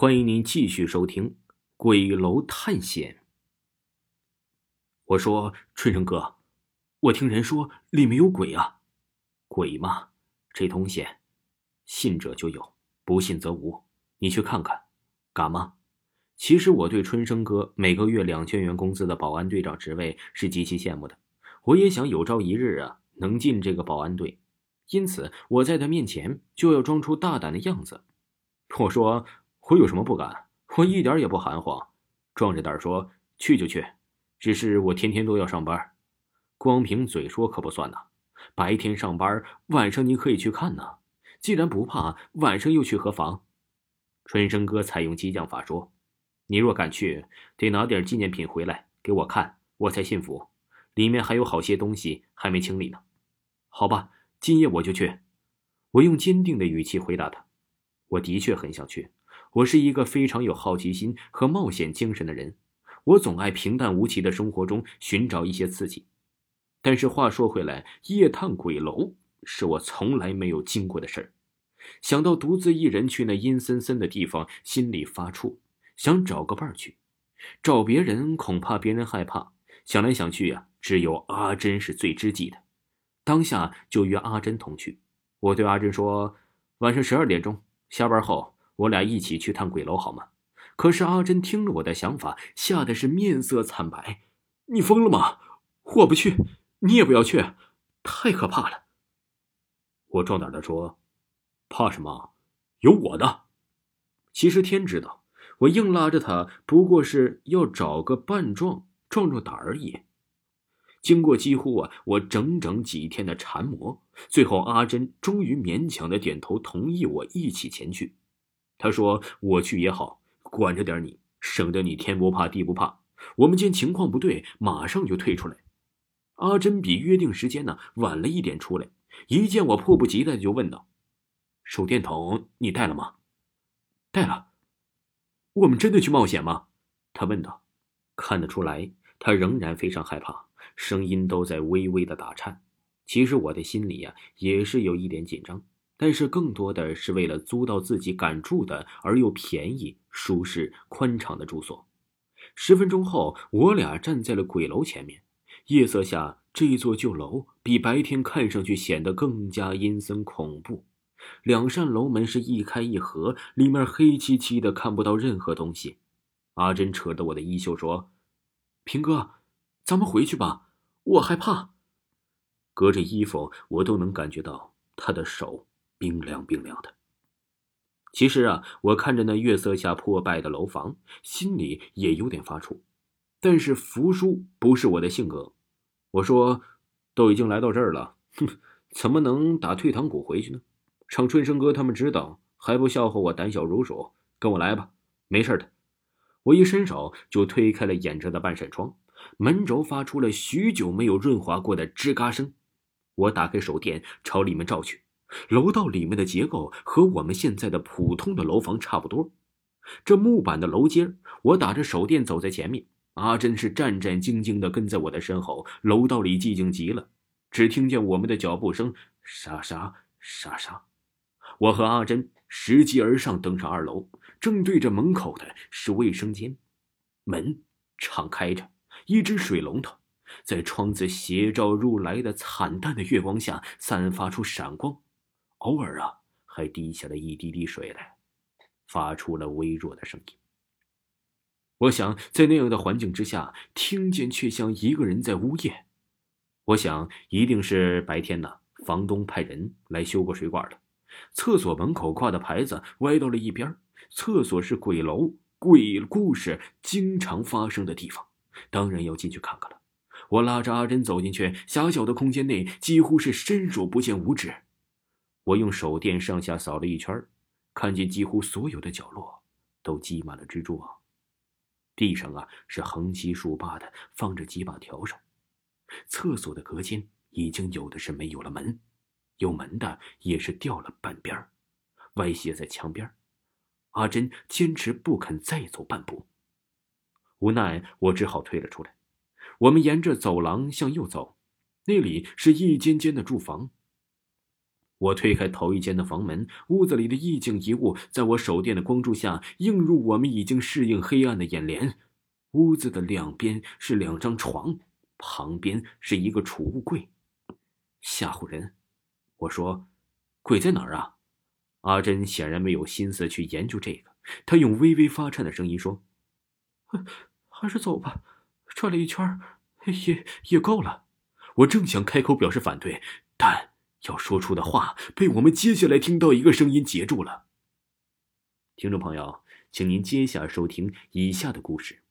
欢迎您继续收听《鬼楼探险》。我说：“春生哥，我听人说里面有鬼啊，鬼嘛，这东西，信者就有，不信则无。你去看看，敢吗？”其实我对春生哥每个月两千元工资的保安队长职位是极其羡慕的，我也想有朝一日啊能进这个保安队，因此我在他面前就要装出大胆的样子。我说。我有什么不敢？我一点也不含糊，壮着胆说去就去。只是我天天都要上班，光凭嘴说可不算呐。白天上班，晚上你可以去看呐。既然不怕，晚上又去何妨？春生哥采用激将法说：“你若敢去，得拿点纪念品回来给我看，我才信服。里面还有好些东西还没清理呢。”好吧，今夜我就去。我用坚定的语气回答他：“我的确很想去。”我是一个非常有好奇心和冒险精神的人，我总爱平淡无奇的生活中寻找一些刺激。但是话说回来，夜探鬼楼是我从来没有经过的事儿。想到独自一人去那阴森森的地方，心里发怵，想找个伴儿去。找别人恐怕别人害怕。想来想去呀，只有阿珍是最知己的。当下就约阿珍同去。我对阿珍说：“晚上十二点钟下班后。”我俩一起去探鬼楼好吗？可是阿珍听了我的想法，吓得是面色惨白。你疯了吗？我不去，你也不要去，太可怕了。我壮胆的说：“怕什么？有我的。”其实天知道，我硬拉着他，不过是要找个伴壮，壮壮胆而已。经过几乎啊，我整整几天的缠磨，最后阿珍终于勉强的点头同意我一起前去。他说：“我去也好，管着点你，省得你天不怕地不怕。我们见情况不对，马上就退出来。”阿珍比约定时间呢晚了一点出来，一见我迫不及待的就问道：“手电筒你带了吗？”“带了。”“我们真的去冒险吗？”他问道。看得出来，他仍然非常害怕，声音都在微微的打颤。其实我的心里呀，也是有一点紧张。但是更多的是为了租到自己敢住的而又便宜、舒适、宽敞的住所。十分钟后，我俩站在了鬼楼前面。夜色下，这座旧楼比白天看上去显得更加阴森恐怖。两扇楼门是一开一合，里面黑漆漆的，看不到任何东西。阿珍扯着我的衣袖说：“平哥，咱们回去吧，我害怕。”隔着衣服，我都能感觉到他的手。冰凉冰凉的。其实啊，我看着那月色下破败的楼房，心里也有点发怵。但是服输不是我的性格。我说：“都已经来到这儿了，哼，怎么能打退堂鼓回去呢？让春生哥他们知道，还不笑话我胆小如鼠？跟我来吧，没事的。”我一伸手就推开了掩着的半扇窗，门轴发出了许久没有润滑过的吱嘎声。我打开手电朝里面照去。楼道里面的结构和我们现在的普通的楼房差不多，这木板的楼阶，我打着手电走在前面，阿珍是战战兢兢地跟在我的身后。楼道里寂静极了，只听见我们的脚步声，沙沙沙沙。我和阿珍拾级而上，登上二楼，正对着门口的是卫生间，门敞开着，一只水龙头在窗子斜照入来的惨淡的月光下散发出闪光。偶尔啊，还滴下了一滴滴水来，发出了微弱的声音。我想，在那样的环境之下，听见却像一个人在呜咽。我想，一定是白天呢，房东派人来修过水管了。厕所门口挂的牌子歪到了一边。厕所是鬼楼，鬼故事经常发生的地方，当然要进去看看了。我拉着阿珍走进去，狭小的空间内几乎是伸手不见五指。我用手电上下扫了一圈，看见几乎所有的角落都积满了蜘蛛网。地上啊是横七竖八的放着几把笤帚。厕所的隔间已经有的是没有了门，有门的也是掉了半边歪斜在墙边。阿珍坚持不肯再走半步，无奈我只好退了出来。我们沿着走廊向右走，那里是一间间的住房。我推开头一间的房门，屋子里的一景一物在我手电的光柱下映入我们已经适应黑暗的眼帘。屋子的两边是两张床，旁边是一个储物柜。吓唬人！我说：“鬼在哪儿啊？”阿珍显然没有心思去研究这个，她用微微发颤的声音说：“还是走吧，转了一圈，也也够了。”我正想开口表示反对，但……要说出的话被我们接下来听到一个声音截住了。听众朋友，请您接下收听以下的故事。